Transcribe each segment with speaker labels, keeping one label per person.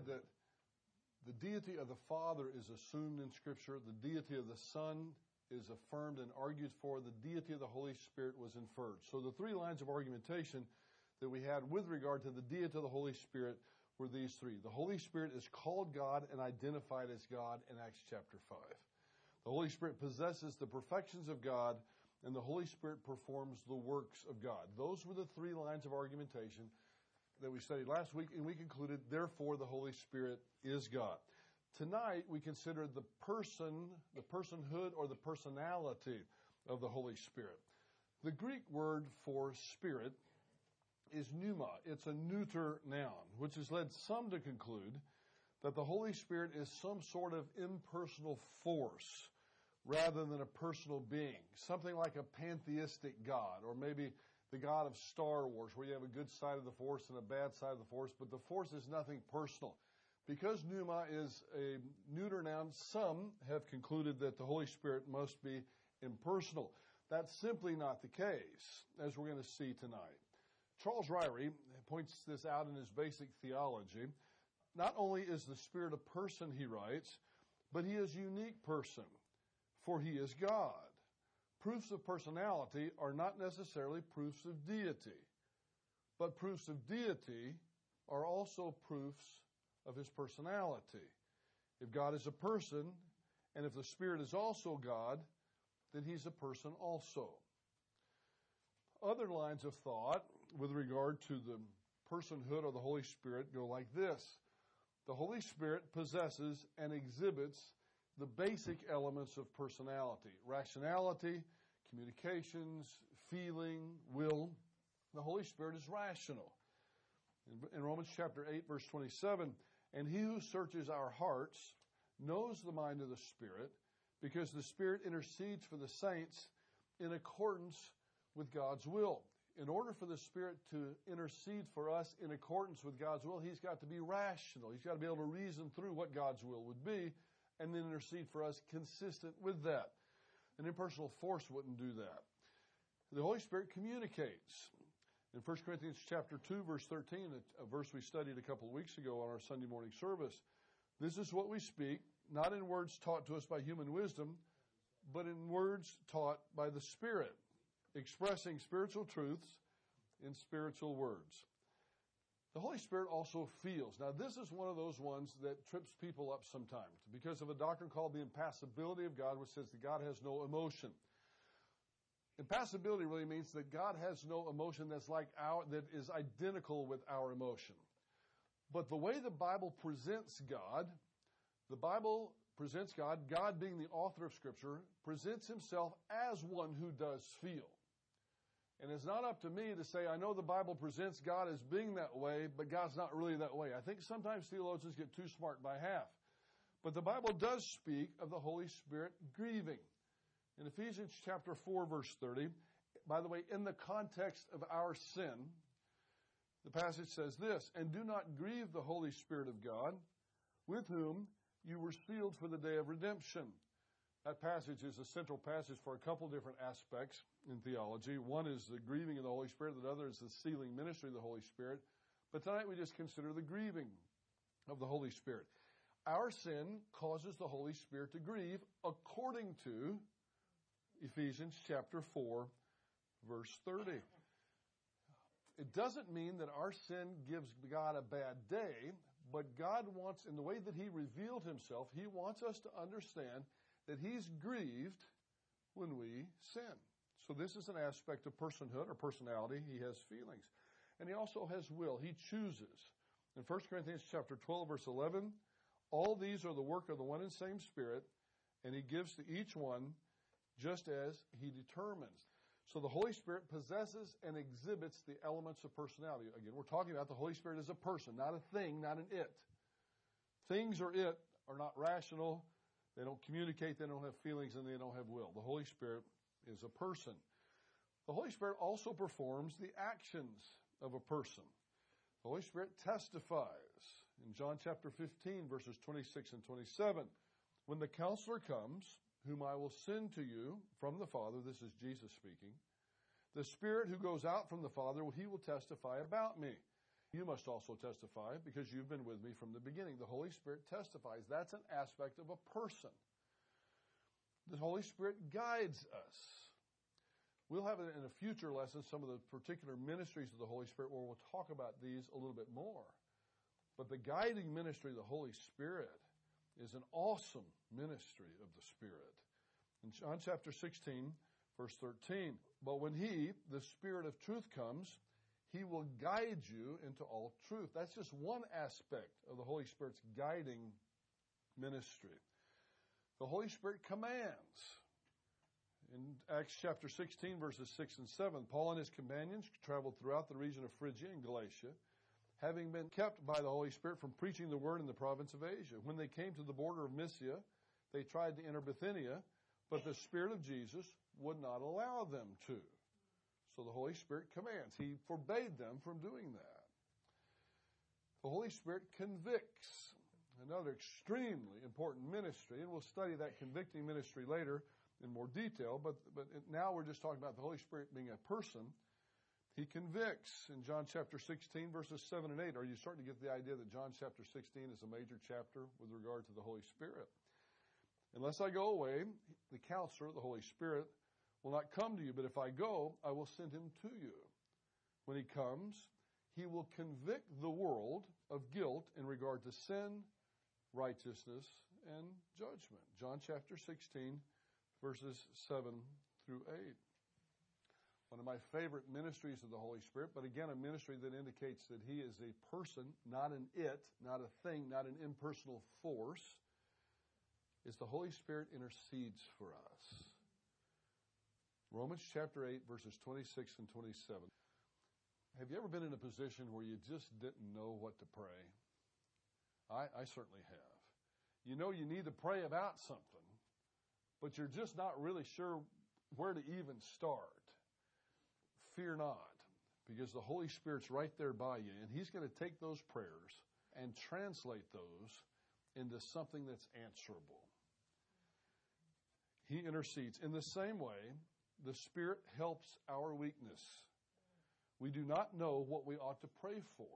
Speaker 1: said that the deity of the Father is assumed in Scripture, the deity of the Son is affirmed and argued for, the deity of the Holy Spirit was inferred. So the three lines of argumentation that we had with regard to the deity of the Holy Spirit were these three. The Holy Spirit is called God and identified as God in Acts chapter 5. The Holy Spirit possesses the perfections of God, and the Holy Spirit performs the works of God. Those were the three lines of argumentation that we studied last week, and we concluded, therefore, the Holy Spirit is God. Tonight, we consider the person, the personhood, or the personality of the Holy Spirit. The Greek word for spirit is pneuma. It's a neuter noun, which has led some to conclude that the Holy Spirit is some sort of impersonal force rather than a personal being, something like a pantheistic God, or maybe the God of Star Wars, where you have a good side of the Force and a bad side of the Force, but the Force is nothing personal. Because pneuma is a neuter noun, some have concluded that the Holy Spirit must be impersonal. That's simply not the case, as we're going to see tonight. Charles Ryrie points this out in his basic theology. Not only is the Spirit a person, he writes, but he is a unique person, for he is God. Proofs of personality are not necessarily proofs of deity, but proofs of deity are also proofs of his personality. If God is a person, and if the Spirit is also God, then he's a person also. Other lines of thought with regard to the personhood of the Holy Spirit go like this. The Holy Spirit possesses and exhibits the basic elements of personality rationality, communications, feeling, will. The Holy Spirit is rational. In, in, Romans chapter 8, verse 27, and he who searches our hearts knows the mind of the Spirit, because the Spirit intercedes for the saints in accordance with God's will. In order for the Spirit to intercede for us in accordance with God's will, He's got to be rational. He's got to be able to reason through what God's will would be and then intercede for us consistent with that. An impersonal force wouldn't do that. The Holy Spirit communicates. In 1 Corinthians chapter 2 verse 13, a verse we studied a couple of weeks ago on our Sunday morning service, this is what we speak, not in words taught to us by human wisdom, but in words taught by the Spirit, expressing spiritual truths in spiritual words. The Holy Spirit also feels. Now, this is one of those ones that trips people up sometimes because of a doctrine called the impassibility of God, which says that God has no emotion. Impassibility really means that God has no emotion that's like our, that is identical with our emotion. But the way the Bible presents God, the Bible presents God, God being the author of Scripture, presents himself as one who does feel. And it's not up to me to say, I know the Bible presents God as being that way, but God's not really that way. I think sometimes theologians get too smart by half. But the Bible does speak of the Holy Spirit grieving. In Ephesians chapter 4 verse 30, by the way, in the context of our sin, the passage says this, and do not grieve the Holy Spirit of God, with whom you were sealed for the day of redemption. That passage is a central passage for a couple different aspects in theology. One is the grieving of the Holy Spirit, the other is the sealing ministry of the Holy Spirit. But tonight we just consider the grieving of the Holy Spirit. Our sin causes the Holy Spirit to grieve according to Ephesians chapter 4 verse 30. It doesn't mean that our sin gives God a bad day, but God wants, in the way that He revealed Himself, He wants us to understand that he's grieved when we sin. So this is an aspect of personhood or personality. He has feelings. And he also has will. He chooses. In 1 Corinthians chapter 12 verse 11, all these are the work of the one and same spirit, and he gives to each one just as he determines. So the Holy Spirit possesses and exhibits the elements of personality. Again, we're talking about the Holy Spirit as a person, not a thing, not an it. Things or it are not rational, they don't communicate, they don't have feelings, and they don't have will. The Holy Spirit is a person. The Holy Spirit also performs the actions of a person. The Holy Spirit testifies in John chapter 15, verses 26 and 27. When the counselor comes, whom I will send to you from the Father, this is Jesus speaking, the Spirit who goes out from the Father, he will testify about me. You must also testify because you've been with me from the beginning. The Holy Spirit testifies. That's an aspect of a person. The Holy Spirit guides us. We'll have in a future lesson some of the particular ministries of the Holy Spirit where we'll talk about these a little bit more. But the guiding ministry of the Holy Spirit is an awesome ministry of the Spirit. In John chapter 16, verse 13, but when He, the Spirit of truth, comes, He will guide you into all truth. That's just one aspect of the Holy Spirit's guiding ministry. The Holy Spirit commands. In Acts chapter 16, verses 6 and 7, Paul and his companions traveled throughout the region of Phrygia and Galatia, having been kept by the Holy Spirit from preaching the word in the province of Asia. When they came to the border of Mysia, they tried to enter Bithynia, but the Spirit of Jesus would not allow them to. So the Holy Spirit commands. He forbade them from doing that. The Holy Spirit convicts. Another extremely important ministry, and we'll study that convicting ministry later in more detail, but, but now we're just talking about the Holy Spirit being a person. He convicts in John chapter 16, verses 7 and 8. Are you starting to get the idea that John chapter 16 is a major chapter with regard to the Holy Spirit? Unless I go away, the counselor, the Holy Spirit, will not come to you, but if I go, I will send him to you. When he comes, he will convict the world of guilt in regard to sin, righteousness, and judgment. John chapter 16, verses 7 through 8. One of my favorite ministries of the Holy Spirit, but again, a ministry that indicates that He is a person, not an it, not a thing, not an impersonal force, is the Holy Spirit intercedes for us. Romans chapter 8, verses 26 and 27. Have you ever been in a position where you just didn't know what to pray? I, I certainly have. You know you need to pray about something, but you're just not really sure where to even start. Fear not, because the Holy Spirit's right there by you, and He's going to take those prayers and translate those into something that's answerable. He intercedes. In the same way, the Spirit helps our weakness. We do not know what we ought to pray for,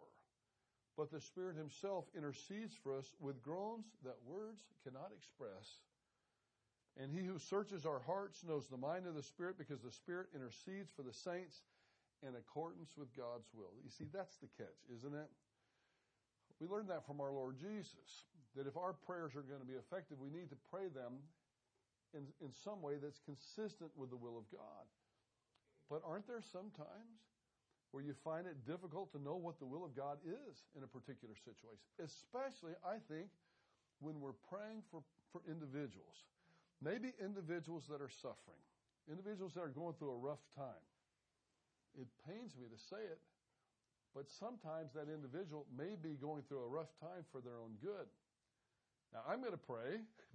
Speaker 1: but the Spirit Himself intercedes for us with groans that words cannot express. And He who searches our hearts knows the mind of the Spirit because the Spirit intercedes for the saints in accordance with God's will. You see, that's the catch, isn't it? We learned that from our Lord Jesus, that if our prayers are going to be effective, we need to pray them in, in some way that's consistent with the will of God. But aren't there some times where you find it difficult to know what the will of God is in a particular situation? Especially, I think, when we're praying for, for individuals. Maybe individuals that are suffering, individuals that are going through a rough time. It pains me to say it, but sometimes that individual may be going through a rough time for their own good. Now, I'm going to pray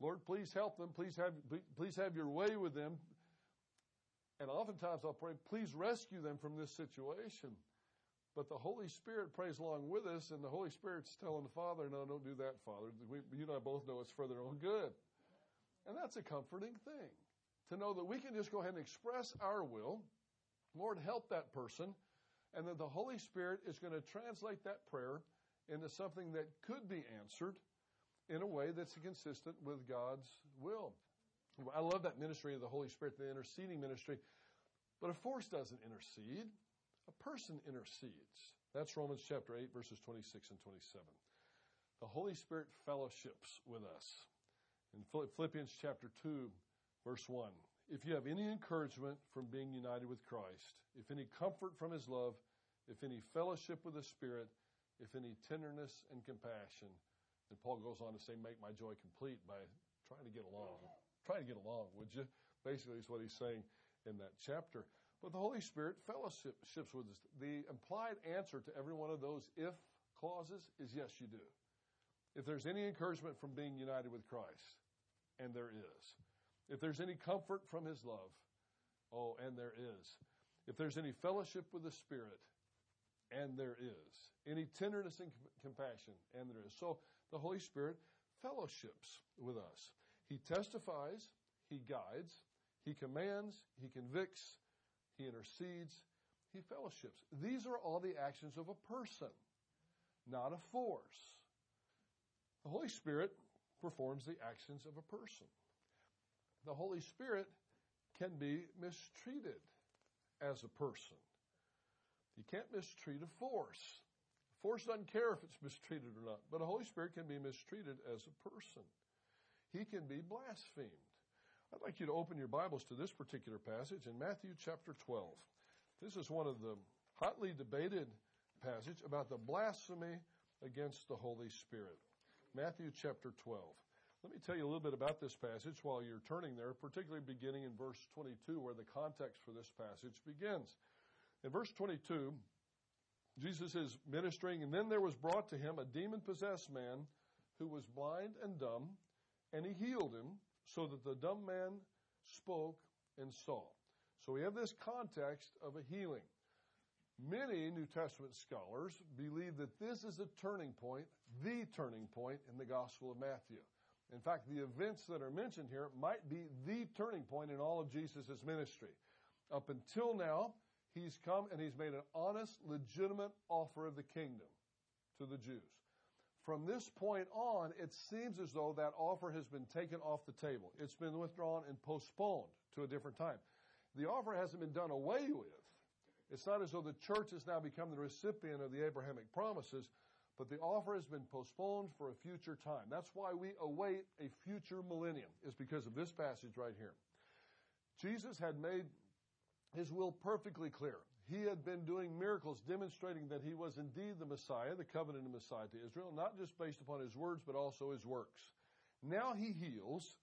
Speaker 1: Lord, please help them. Please have, please have your way with them. And oftentimes I'll pray, please rescue them from this situation. But the Holy Spirit prays along with us, and the Holy Spirit's telling the Father, no, don't do that, Father. We, you and I both know it's for their own good. And that's a comforting thing to know that we can just go ahead and express our will. Lord, help that person. And that the Holy Spirit is going to translate that prayer into something that could be answered in a way that's consistent with God's will. I love that ministry of the Holy Spirit, the interceding ministry. But a force doesn't intercede, a person intercedes. That's Romans chapter 8, verses 26 and 27. The Holy Spirit fellowships with us. In Philippians chapter 2, verse 1, if you have any encouragement from being united with Christ, if any comfort from his love, if any fellowship with the Spirit, if any tenderness and compassion, and Paul goes on to say, make my joy complete by trying to get along. Trying to get along, would you? Basically, is what he's saying in that chapter. But the Holy Spirit fellowships with us. The implied answer to every one of those if clauses is yes, you do. If there's any encouragement from being united with Christ, and there is. If there's any comfort from his love, oh, and there is. If there's any fellowship with the Spirit, and there is. Any tenderness and compassion, and there is. So the Holy Spirit fellowships with us. He testifies, He guides, He commands, He convicts, He intercedes, he fellowships. These are all the actions of a person, not a force. The Holy Spirit performs the actions of a person. The Holy Spirit can be mistreated as a person. You can't mistreat a force. Force doesn't care if it's mistreated or not, but a Holy Spirit can be mistreated as a person. He can be blasphemed. I'd like you to open your Bibles to this particular passage in Matthew chapter 12. This is one of the hotly debated passage about the blasphemy against the Holy Spirit. Matthew chapter 12. Let me tell you a little bit about this passage while you're turning there, particularly beginning in verse 22, where the context for this passage begins. In verse 22, Jesus is ministering, and then there was brought to him a demon possessed man who was blind and dumb, and he healed him, so that the dumb man spoke and saw. So we have this context of a healing. Many New Testament scholars believe that this is a turning point, the turning point in the Gospel of Matthew. In fact, the events that are mentioned here might be the turning point in all of Jesus' ministry. Up until now, he's come and he's made an honest, legitimate offer of the kingdom to the Jews. From this point on, it seems as though that offer has been taken off the table. It's been withdrawn and postponed to a different time. The offer hasn't been done away with. It's not as though the church has now become the recipient of the Abrahamic promises, but the offer has been postponed for a future time. That's why we await a future millennium, is because of this passage right here. Jesus had made his will perfectly clear. He had been doing miracles demonstrating that he was indeed the Messiah, the covenanted Messiah to Israel, not just based upon his words, but also his works. Now he heals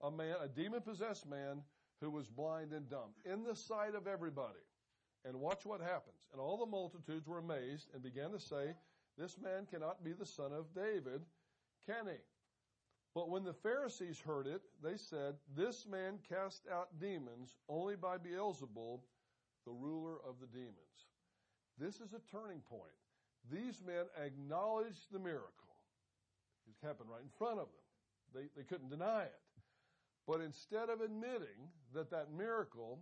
Speaker 1: a man, a demon possessed man who was blind and dumb in the sight of everybody. And watch what happens. And all the multitudes were amazed and began to say, this man cannot be the son of David, can he? But when the Pharisees heard it, they said, This man cast out demons only by Beelzebul, the ruler of the demons. This is a turning point. These men acknowledged the miracle. It happened right in front of them. They, they couldn't deny it. But instead of admitting that that miracle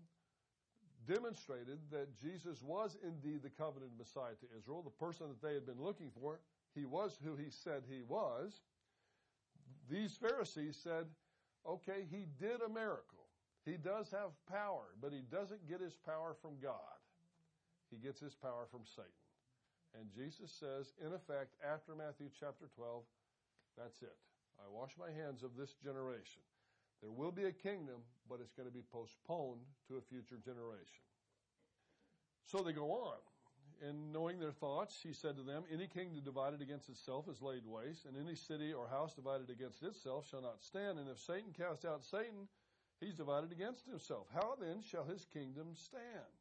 Speaker 1: demonstrated that Jesus was indeed the covenant Messiah to Israel, the person that they had been looking for. He was who he said he was. These Pharisees said, okay, he did a miracle. He does have power, but he doesn't get his power from God. He gets his power from Satan. And Jesus says, in effect, after Matthew chapter 12, that's it. I wash my hands of this generation. There will be a kingdom, but it's going to be postponed to a future generation. So they go on. And knowing their thoughts, he said to them, Any kingdom divided against itself is laid waste, and any city or house divided against itself shall not stand. And if Satan cast out Satan, he's divided against himself. How then shall his kingdom stand?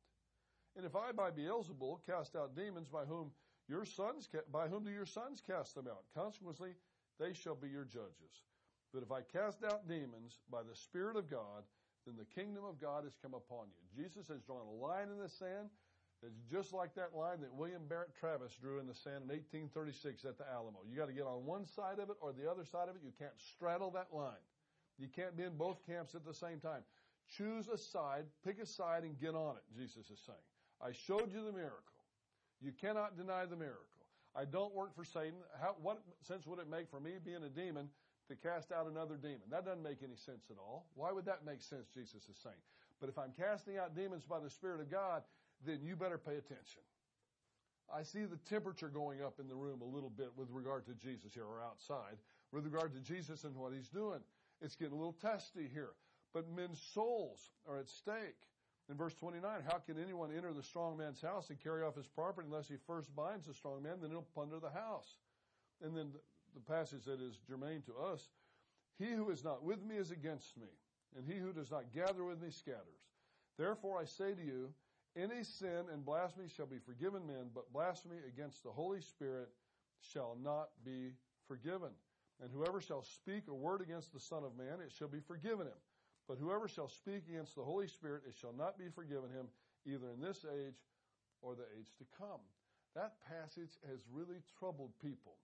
Speaker 1: And if I by Beelzebul cast out demons, by whom your sons by whom do your sons cast them out? Consequently, they shall be your judges. But if I cast out demons by the Spirit of God, then the kingdom of God has come upon you. Jesus has drawn a line in the sand that's just like that line that William Barrett Travis drew in the sand in 1836 at the Alamo. You got to get on one side of it or the other side of it. You can't straddle that line. You can't be in both camps at the same time. Choose a side, pick a side, and get on it, Jesus is saying. I showed you the miracle. You cannot deny the miracle. I don't work for Satan. How, what sense would it make for me being a demon to cast out another demon. That doesn't make any sense at all. Why would that make sense, Jesus is saying? But if I'm casting out demons by the Spirit of God, then you better pay attention. I see the temperature going up in the room a little bit with regard to Jesus here or outside, with regard to Jesus and what he's doing. It's getting a little testy here. But men's souls are at stake. In verse 29, how can anyone enter the strong man's house and carry off his property unless he first binds the strong man, then he'll plunder the house? And then the passage that is germane to us. He who is not with me is against me, and he who does not gather with me scatters. Therefore I say to you, any sin and blasphemy shall be forgiven men, but blasphemy against the Holy Spirit shall not be forgiven. And whoever shall speak a word against the Son of Man, it shall be forgiven him. But whoever shall speak against the Holy Spirit, it shall not be forgiven him, either in this age or the age to come. That passage has really troubled people.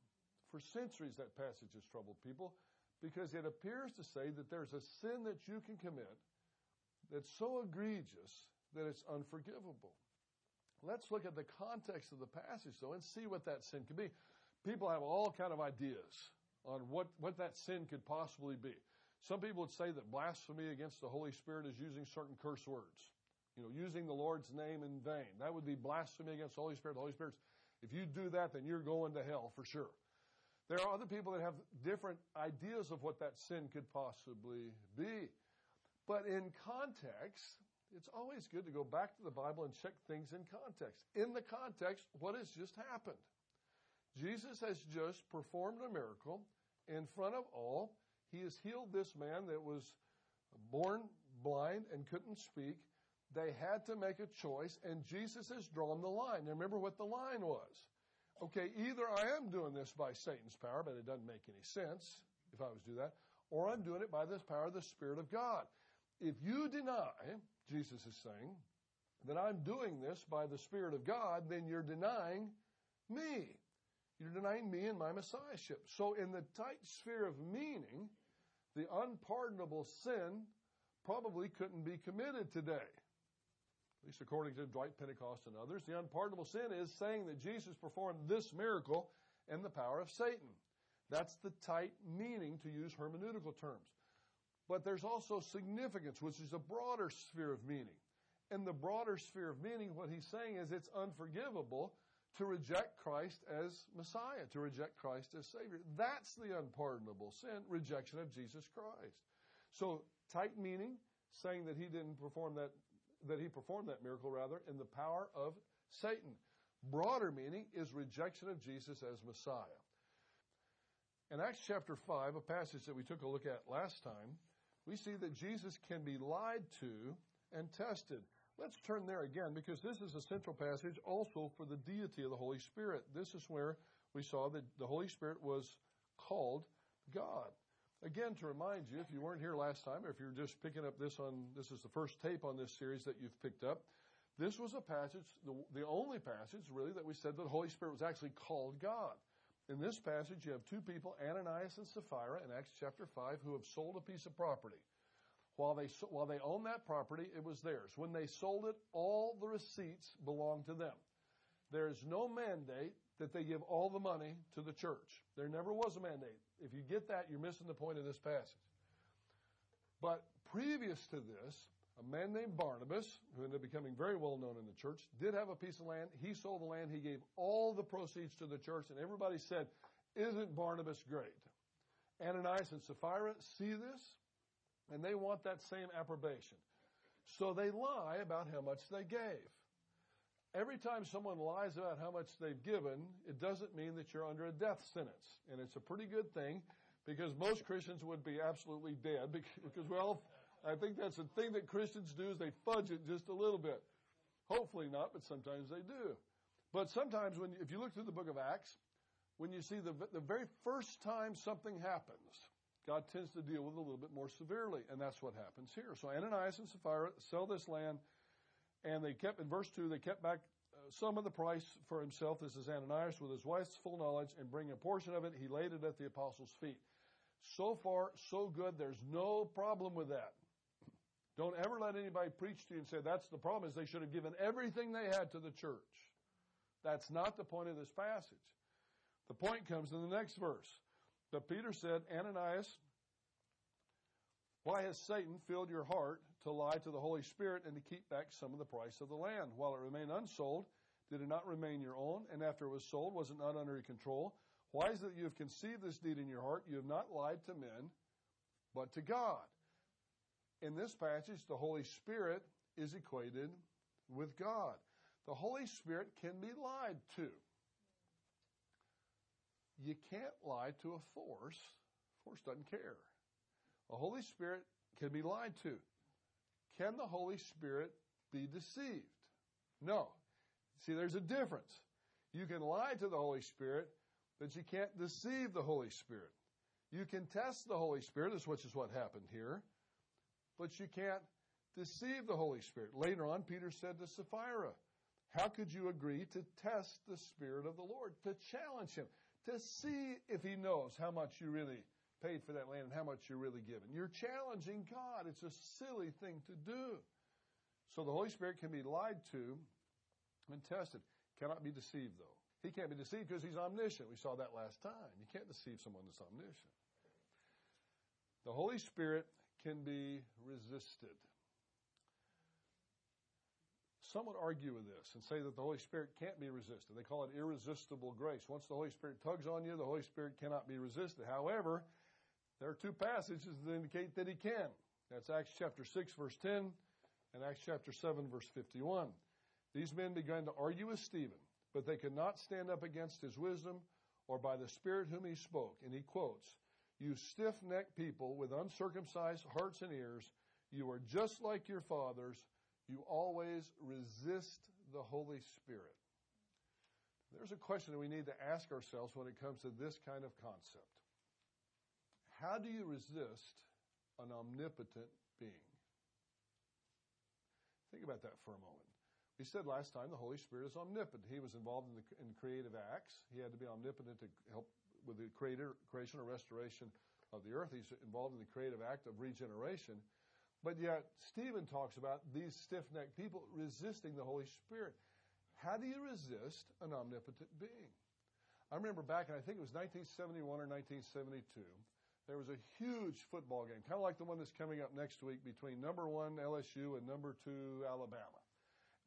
Speaker 1: For centuries, that passage has troubled people because it appears to say that there's a sin that you can commit that's so egregious that it's unforgivable. Let's look at the context of the passage, though, and see what that sin could be. People have all kind of ideas on what, what that sin could possibly be. Some people would say that blasphemy against the Holy Spirit is using certain curse words. You know, using the Lord's name in vain. That would be blasphemy against the Holy Spirit. The Holy Spirit's, if you do that, then you're going to hell for sure. There are other people that have different ideas of what that sin could possibly be. But in context, it's always good to go back to the Bible and check things in context. In the context, what has just happened? Jesus has just performed a miracle in front of all. He has healed this man that was born blind and couldn't speak. They had to make a choice, and Jesus has drawn the line. Now, remember what the line was. Okay, either I am doing this by Satan's power, but it doesn't make any sense if I was to do that, or I'm doing it by the power of the Spirit of God. If you deny, Jesus is saying, that I'm doing this by the Spirit of God, then you're denying me. You're denying me and my Messiahship. So, in the tight sphere of meaning, the unpardonable sin probably couldn't be committed today. At least according to Dwight Pentecost and others. The unpardonable sin is saying that Jesus performed this miracle in the power of Satan. That's the tight meaning to use hermeneutical terms. But there's also significance, which is a broader sphere of meaning. In the broader sphere of meaning, what he's saying is it's unforgivable to reject Christ as Messiah, to reject Christ as Savior. That's the unpardonable sin, rejection of Jesus Christ. So, tight meaning, saying that he didn't perform that, that he performed that miracle rather in the power of Satan. Broader meaning is rejection of Jesus as Messiah. In Acts chapter 5, a passage that we took a look at last time, we see that Jesus can be lied to and tested. Let's turn there again because this is a central passage also for the deity of the Holy Spirit. This is where we saw that the Holy Spirit was called God. Again, to remind you, if you weren't here last time, or if you're just picking up this on, this is the first tape on this series that you've picked up. This was a passage, the, the only passage really that we said that the Holy Spirit was actually called God. In this passage, you have two people, Ananias and Sapphira, in Acts chapter 5, who have sold a piece of property. While they, while they own that property, it was theirs. When they sold it, all the receipts belonged to them. There is no mandate that they give all the money to the church. There never was a mandate. If you get that, you're missing the point of this passage. But previous to this, a man named Barnabas, who ended up becoming very well known in the church, did have a piece of land. He sold the land. He gave all the proceeds to the church, and everybody said, Isn't Barnabas great? Ananias and Sapphira see this, and they want that same approbation. So they lie about how much they gave. Every time someone lies about how much they've given, it doesn't mean that you're under a death sentence. And it's a pretty good thing because most Christians would be absolutely dead because, well, I think that's the thing that Christians do is they fudge it just a little bit. Hopefully not, but sometimes they do. But sometimes when, if you look through the book of Acts, when you see the, the very first time something happens, God tends to deal with it a little bit more severely, and that's what happens here. So Ananias and Sapphira sell this land, and they kept, in verse 2, they kept back uh, some of the price for himself. This is Ananias with his wife's full knowledge, and bringing a portion of it, he laid it at the apostles' feet. So far, so good. There's no problem with that. Don't ever let anybody preach to you and say that's the problem is they should have given everything they had to the church. That's not the point of this passage. The point comes in the next verse. But Peter said, Ananias, why has Satan filled your heart to lie to the Holy Spirit and to keep back some of the price of the land? While it remained unsold, did it not remain your own? And after it was sold, was it not under your control? Why is it that you have conceived this deed in your heart? You have not lied to men, but to God. In this passage, the Holy Spirit is equated with God. The Holy Spirit can be lied to you can't lie to a force. Force doesn't care. The Holy Spirit can be lied to. Can the Holy Spirit be deceived? No. See, there's a difference. You can lie to the Holy Spirit, but you can't deceive the Holy Spirit. You can test the Holy Spirit, which is what happened here, but you can't deceive the Holy Spirit. Later on, Peter said to Sapphira, How could you agree to test the Spirit of the Lord, to challenge him? to see if he knows how much you really paid for that land and how much you're really given. You're challenging God. It's a silly thing to do. So the Holy Spirit can be lied to and tested. Cannot be deceived, though. He can't be deceived because he's omniscient. We saw that last time. You can't deceive someone that's omniscient. The Holy Spirit can be resisted. Some would argue with this and say that the Holy Spirit can't be resisted. They call it irresistible grace. Once the Holy Spirit tugs on you, the Holy Spirit cannot be resisted. However, there are two passages that indicate that he can. That's Acts chapter 6, verse 10, and Acts chapter 7, verse 51. These men began to argue with Stephen, but they could not stand up against his wisdom or by the Spirit whom he spoke. And he quotes, You stiff necked people with uncircumcised hearts and ears, you are just like your fathers. You always resist the Holy Spirit. There's a question that we need to ask ourselves when it comes to this kind of concept. How do you resist an omnipotent being? Think about that for a moment. We said last time the Holy Spirit is omnipotent. He was involved in the in creative acts. He had to be omnipotent to help with the creator, creation or restoration of the earth. He's involved in the creative act of regeneration. But yet, Stephen talks about these stiff necked people resisting the Holy Spirit. How do you resist an omnipotent being? I remember back in, I think it was 1971 or 1972, there was a huge football game, kind of like the one that's coming up next week between number one LSU and number two Alabama.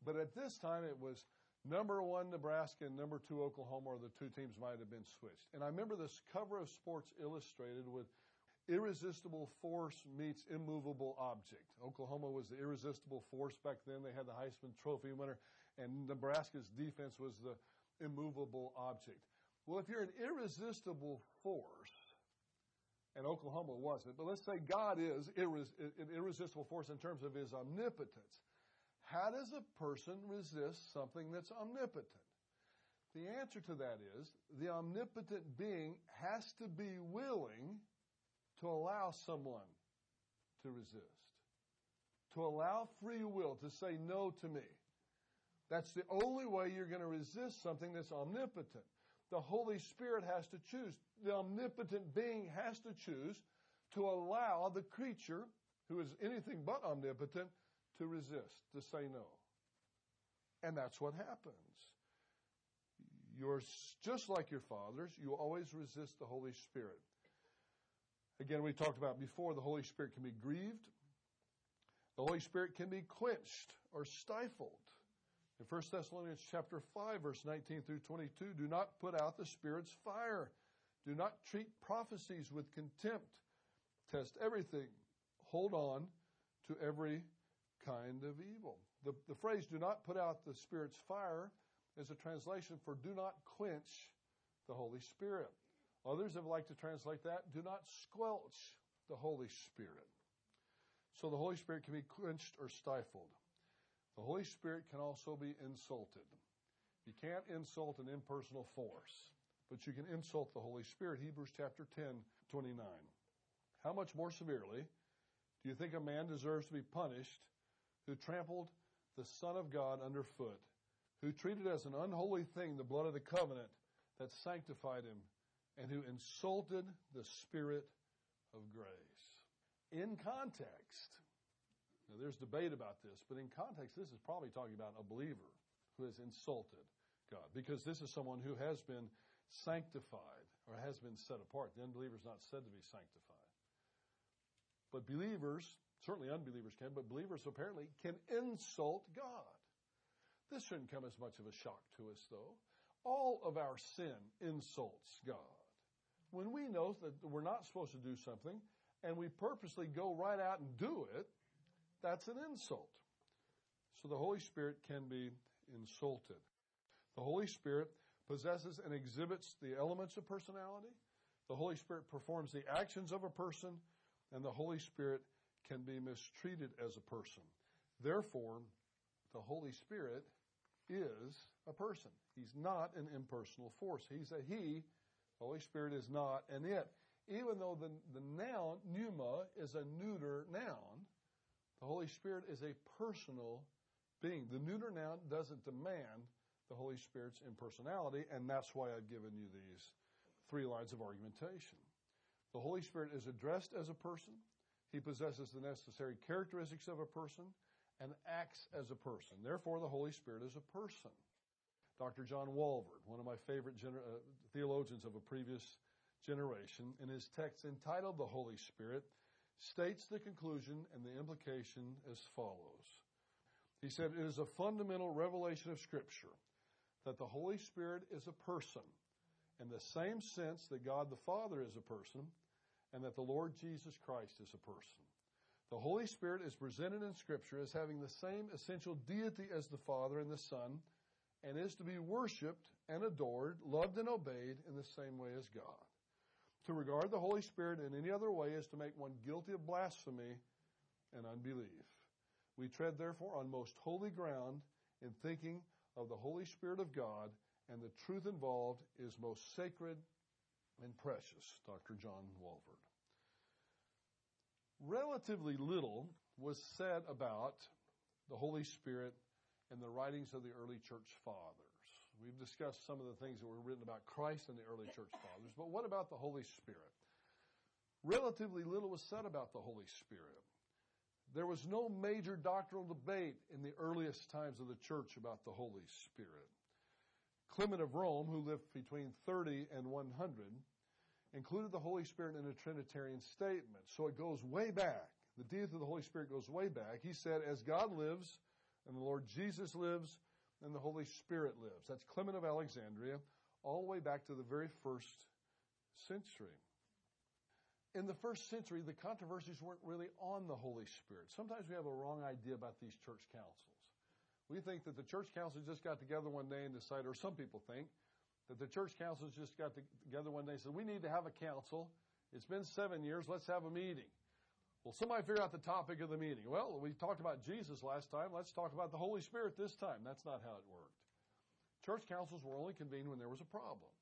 Speaker 1: But at this time, it was number one Nebraska and number two Oklahoma, or the two teams might have been switched. And I remember this cover of Sports Illustrated with irresistible force meets immovable object. Oklahoma was the irresistible force back then. They had the Heisman Trophy winner, and Nebraska's defense was the immovable object. Well, if you're an irresistible force, and Oklahoma wasn't, but let's say God is an irresistible force in terms of his omnipotence. How does a person resist something that's omnipotent? The answer to that is the omnipotent being has to be willing to allow someone to resist, to allow free will to say no to me. That's the only way you're going to resist something that's omnipotent. The Holy Spirit has to choose. The omnipotent being has to choose to allow the creature, who is anything but omnipotent, to resist, to say no. And that's what happens. You're just like your fathers, you always resist the Holy Spirit. Again, we talked about before the Holy Spirit can be grieved. The Holy Spirit can be quenched or stifled. In 1 Thessalonians chapter 5 verse 19 through 22, do not put out the Spirit's fire. Do not treat prophecies with contempt. Test everything. Hold on to every kind of evil. The, the phrase, do not put out the Spirit's fire, is a translation for do not quench the Holy Spirit. Others have liked to translate that, do not squelch the Holy Spirit. So the Holy Spirit can be quenched or stifled. The Holy Spirit can also be insulted. You can't insult an impersonal force, but you can insult the Holy Spirit. Hebrews chapter 10, 29. How much more severely do you think a man deserves to be punished who trampled the Son of God underfoot, who treated as an unholy thing the blood of the covenant that sanctified him and who insulted the Spirit of grace. In context, now there's debate about this, but in context, this is probably talking about a believer who has insulted God because this is someone who has been sanctified or has been set apart. The unbeliever is not said to be sanctified. But believers, certainly unbelievers can, but believers apparently can insult God. This shouldn't come as much of a shock to us, though. All of our sin insults God when we know that we're not supposed to do something and we purposely go right out and do it, that's an insult. So the Holy Spirit can be insulted. The Holy Spirit possesses and exhibits the elements of personality. The Holy Spirit performs the actions of a person, and the Holy Spirit can be mistreated as a person. Therefore, the Holy Spirit is a person. He's not an impersonal force. He's a he The Holy Spirit is not an it. Even though the, the noun, pneuma, is a neuter noun, the Holy Spirit is a personal being. The neuter noun doesn't demand the Holy Spirit's impersonality, and that's why I've given you these three lines of argumentation. The Holy Spirit is addressed as a person. He possesses the necessary characteristics of a person and acts as a person. Therefore, the Holy Spirit is a person. Dr. John Walvoord, one of my favorite gener- uh, theologians of a previous generation, in his text entitled The Holy Spirit, states the conclusion and the implication as follows. He said, It is a fundamental revelation of Scripture that the Holy Spirit is a person in the same sense that God the Father is a person and that the Lord Jesus Christ is a person. The Holy Spirit is presented in Scripture as having the same essential deity as the Father and the Son and is to be worshiped and adored, loved and obeyed in the same way as God. To regard the Holy Spirit in any other way is to make one guilty of blasphemy and unbelief. We tread therefore on most holy ground in thinking of the Holy Spirit of God, and the truth involved is most sacred and precious. Dr. John Walvoord. Relatively little was said about the Holy Spirit in the writings of the early church fathers. We've discussed some of the things that were written about Christ and the early church fathers, but what about the Holy Spirit? Relatively little was said about the Holy Spirit. There was no major doctrinal debate in the earliest times of the church about the Holy Spirit. Clement of Rome, who lived between 30 and 100, included the Holy Spirit in a Trinitarian statement. So it goes way back. The deity of the Holy Spirit goes way back. He said, As God lives, and the Lord Jesus lives, and the Holy Spirit lives. That's Clement of Alexandria, all the way back to the very first century. In the first century, the controversies weren't really on the Holy Spirit. Sometimes we have a wrong idea about these church councils. We think that the church council just got together one day and decided, or some people think, that the church councils just got together one day and said, we need to have a council. It's been seven years. Let's have a meeting. Well, somebody figure out the topic of the meeting. Well, we talked about Jesus last time. Let's talk about the Holy Spirit this time. That's not how it worked. Church councils were only convened when there was a problem.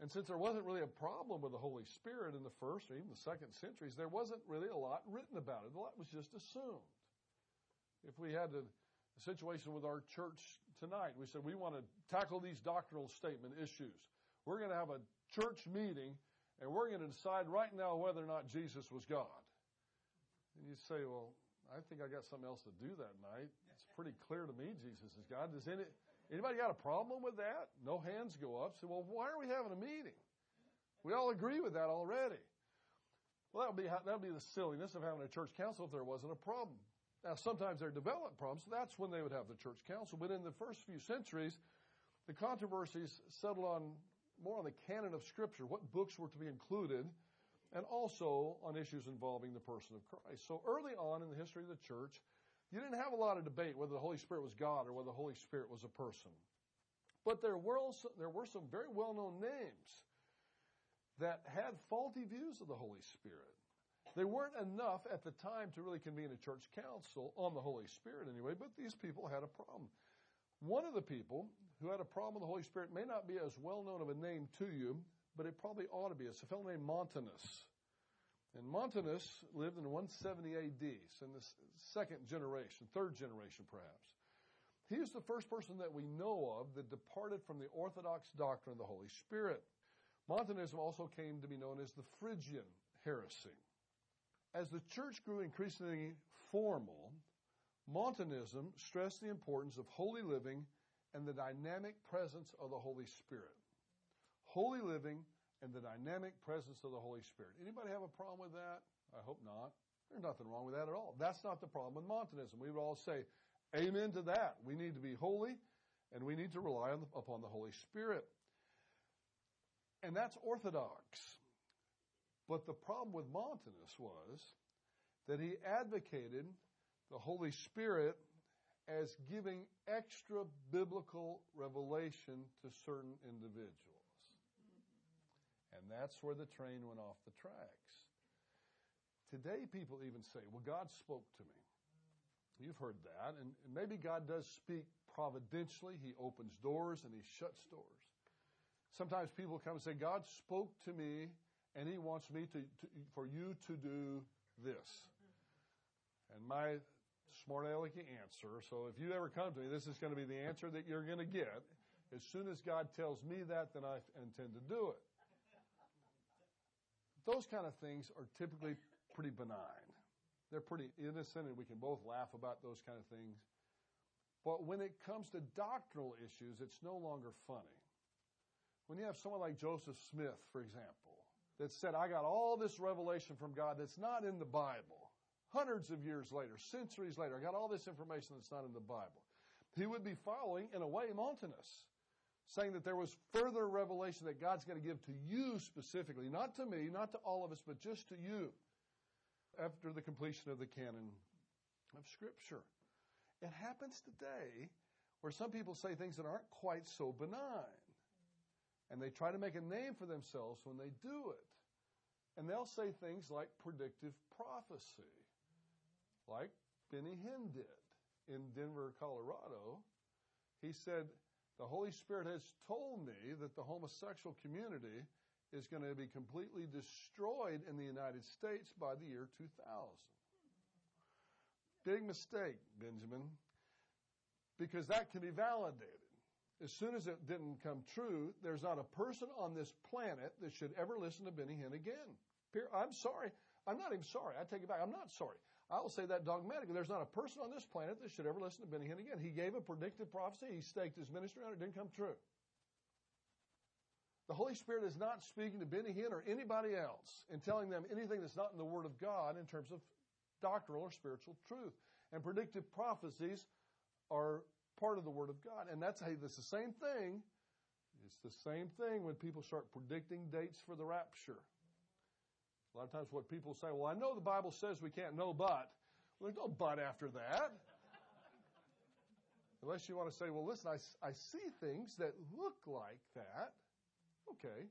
Speaker 1: And since there wasn't really a problem with the Holy Spirit in the first or even the second centuries, there wasn't really a lot written about it. A lot was just assumed. If we had a situation with our church tonight, we said we want to tackle these doctrinal statement issues. We're going to have a church meeting and we're going to decide right now whether or not Jesus was God. And you say, well, I think I got something else to do that night. It's pretty clear to me Jesus is God. Does any, anybody got a problem with that? No hands go up. Say, well, why are we having a meeting? We all agree with that already. Well, that would be, that would be the silliness of having a church council if there wasn't a problem. Now, sometimes there develop problems. So that's when they would have the church council. But in the first few centuries, the controversies settled on more on the canon of Scripture, what books were to be included, and also on issues involving the person of Christ. So early on in the history of the church, you didn't have a lot of debate whether the Holy Spirit was God or whether the Holy Spirit was a person. But there were, there were some very well known names that had faulty views of the Holy Spirit. They weren't enough at the time to really convene a church council on the Holy Spirit anyway, but these people had a problem. One of the people who had a problem with the Holy Spirit may not be as well known of a name to you, but it probably ought to be. It's a fellow named Montanus. And Montanus lived in 170 AD, so in the second generation, third generation perhaps. He is the first person that we know of that departed from the Orthodox doctrine of the Holy Spirit. Montanism also came to be known as the Phrygian heresy. As the church grew increasingly formal, Montanism stressed the importance of holy living and the dynamic presence of the Holy Spirit holy living, and the dynamic presence of the Holy Spirit. Anybody have a problem with that? I hope not. There's nothing wrong with that at all. That's not the problem with Montanism. We would all say, Amen to that. We need to be holy, and we need to rely the, upon the Holy Spirit. And that's orthodox. But the problem with Montanus was that he advocated the Holy Spirit as giving extra biblical revelation to certain individuals. And that's where the train went off the tracks. Today, people even say, well, God spoke to me. You've heard that. And maybe God does speak providentially. He opens doors and he shuts doors. Sometimes people come and say, God spoke to me and he wants me to, to for you to do this. And my smart alecky answer, so if you ever come to me, this is going to be the answer that you're going to get. As soon as God tells me that, then I intend to do it. Those kind of things are typically pretty benign. They're pretty innocent, and we can both laugh about those kind of things. But when it comes to doctrinal issues, it's no longer funny. When you have someone like Joseph Smith, for example, that said, I got all this revelation from God that's not in the Bible, hundreds of years later, centuries later, I got all this information that's not in the Bible. He would be following, in a way, Montanus, saying that there was further revelation that God's going to give to you specifically, not to me, not to all of us, but just to you after the completion of the canon of Scripture. It happens today where some people say things that aren't quite so benign. And they try to make a name for themselves when they do it. And they'll say things like predictive prophecy, like Benny Hinn did in Denver, Colorado. He said, The Holy Spirit has told me that the homosexual community is going to be completely destroyed in the United States by the year 2000. Big mistake, Benjamin, because that can be validated. As soon as it didn't come true, there's not a person on this planet that should ever listen to Benny Hinn again. I'm sorry. I'm not even sorry. I take it back. I'm not sorry. I will say that dogmatically. There's not a person on this planet that should ever listen to Benny Hinn again. He gave a predictive prophecy. He staked his ministry on it. It didn't come true. The Holy Spirit is not speaking to Benny Hinn or anybody else and telling them anything that's not in the Word of God in terms of doctrinal or spiritual truth. And predictive prophecies are part of the Word of God. And that's, hey, that's the same thing. It's the same thing when people start predicting dates for the rapture. A lot of times what people say, well, I know the Bible says we can't know but. Well, there's no but after that. Unless you want to say, well, listen, I, I see things that look like that. Okay.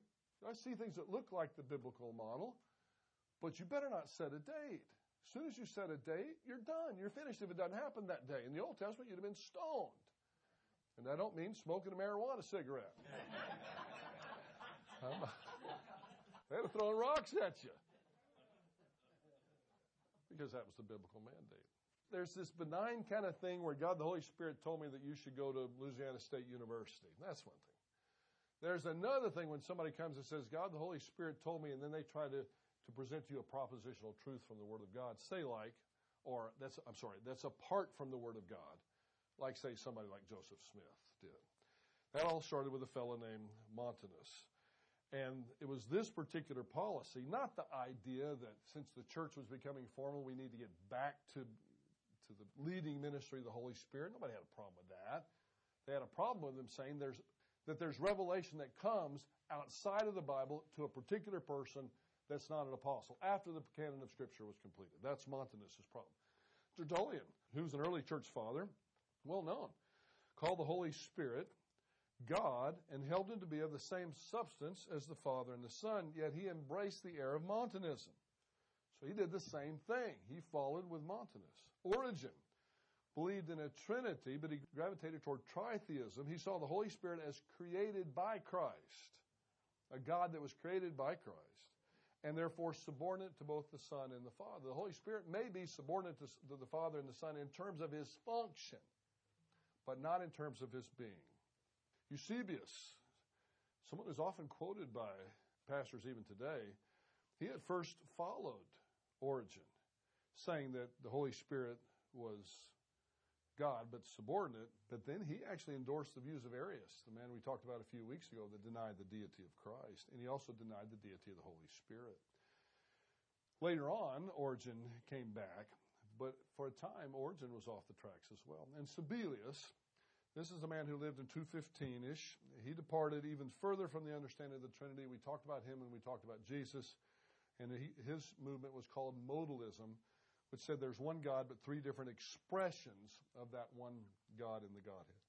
Speaker 1: I see things that look like the biblical model, but you better not set a date. As soon as you set a date, you're done. You're finished if it doesn't happen that day. In the Old Testament, you'd have been stoned. And I don't mean smoking a marijuana cigarette. They'd have thrown rocks at you. Because that was the biblical mandate. There's this benign kind of thing where God the Holy Spirit told me that you should go to Louisiana State University. That's one thing. There's another thing when somebody comes and says, God the Holy Spirit told me, and then they try to to present to you a propositional truth from the Word of God. Say like, or that's, I'm sorry, that's apart from the Word of God, like say somebody like Joseph Smith did. That all started with a fellow named Montanus. And it was this particular policy, not the idea that since the church was becoming formal, we need to get back to, to the leading ministry of the Holy Spirit. Nobody had a problem with that. They had a problem with them saying there's, that there's revelation that comes outside of the Bible to a particular person that's not an apostle after the canon of Scripture was completed. That's Montanus' problem. Tertullian, who's an early church father, well known, called the Holy Spirit God and held him to be of the same substance as the Father and the Son, yet he embraced the error of Montanism. So he did the same thing. He followed with Montanus. Origen believed in a Trinity, but he gravitated toward tritheism. He saw the Holy Spirit as created by Christ, a God that was created by Christ and therefore subordinate to both the Son and the Father. The Holy Spirit may be subordinate to the Father and the Son in terms of his function, but not in terms of his being. Eusebius, someone who's often quoted by pastors even today, he at first followed Origen, saying that the Holy Spirit was God, but subordinate. But then he actually endorsed the views of Arius, the man we talked about a few weeks ago that denied the deity of Christ. And he also denied the deity of the Holy Spirit. Later on, Origen came back, but for a time, Origen was off the tracks as well. And Sabellius, this is a man who lived in 215 ish. He departed even further from the understanding of the Trinity. We talked about him and we talked about Jesus. And he, his movement was called modalism which said there's one God, but three different expressions of that one God in the Godhead.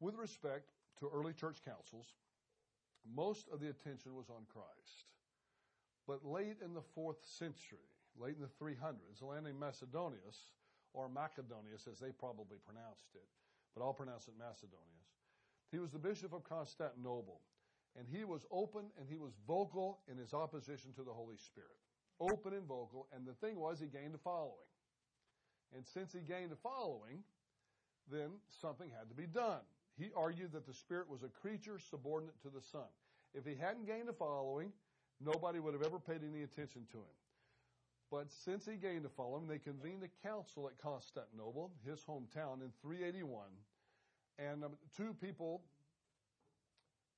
Speaker 1: With respect to early church councils, most of the attention was on Christ. But late in the fourth century, late in the 300s, a land named Macedonius, or Macedonius as they probably pronounced it, but I'll pronounce it Macedonius, he was the bishop of Constantinople. And he was open and he was vocal in his opposition to the Holy Spirit open and vocal, and the thing was he gained a following. And since he gained a following, then something had to be done. He argued that the Spirit was a creature subordinate to the Son. If he hadn't gained a following, nobody would have ever paid any attention to him. But since he gained a following, they convened a council at Constantinople, his hometown, in 381. And um, two people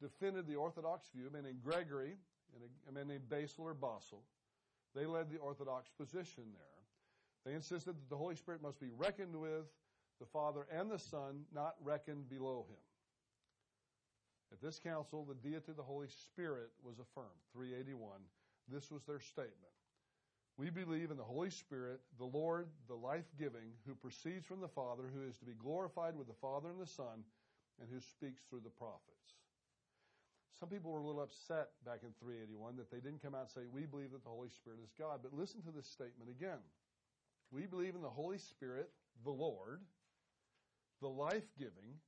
Speaker 1: defended the Orthodox view, a man named Gregory and a, man named Basil or Basil. They led the Orthodox position there. They insisted that the Holy Spirit must be reckoned with the Father and the Son, not reckoned below him. At this council, the deity of the Holy Spirit was affirmed. 381. This was their statement. We believe in the Holy Spirit, the Lord, the life giving, who proceeds from the Father, who is to be glorified with the Father and the Son, and who speaks through the prophets. Some people were a little upset back in 381 that they didn't come out and say, We believe that the Holy Spirit is God. But listen to this statement again. We believe in the Holy Spirit, the Lord, the life giving,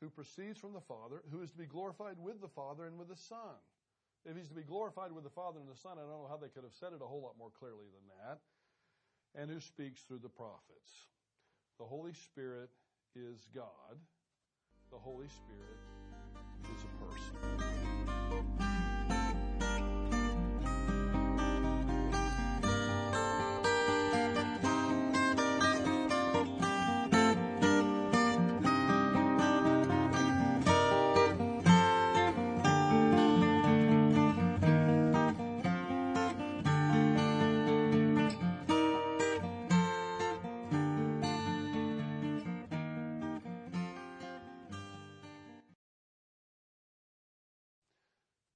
Speaker 1: who proceeds from the Father, who is to be glorified with the Father and with the Son. If he's to be glorified with the Father and the Son, I don't know how they could have said it a whole lot more clearly than that. And who speaks through the prophets. The Holy Spirit is God. The Holy Spirit is a person.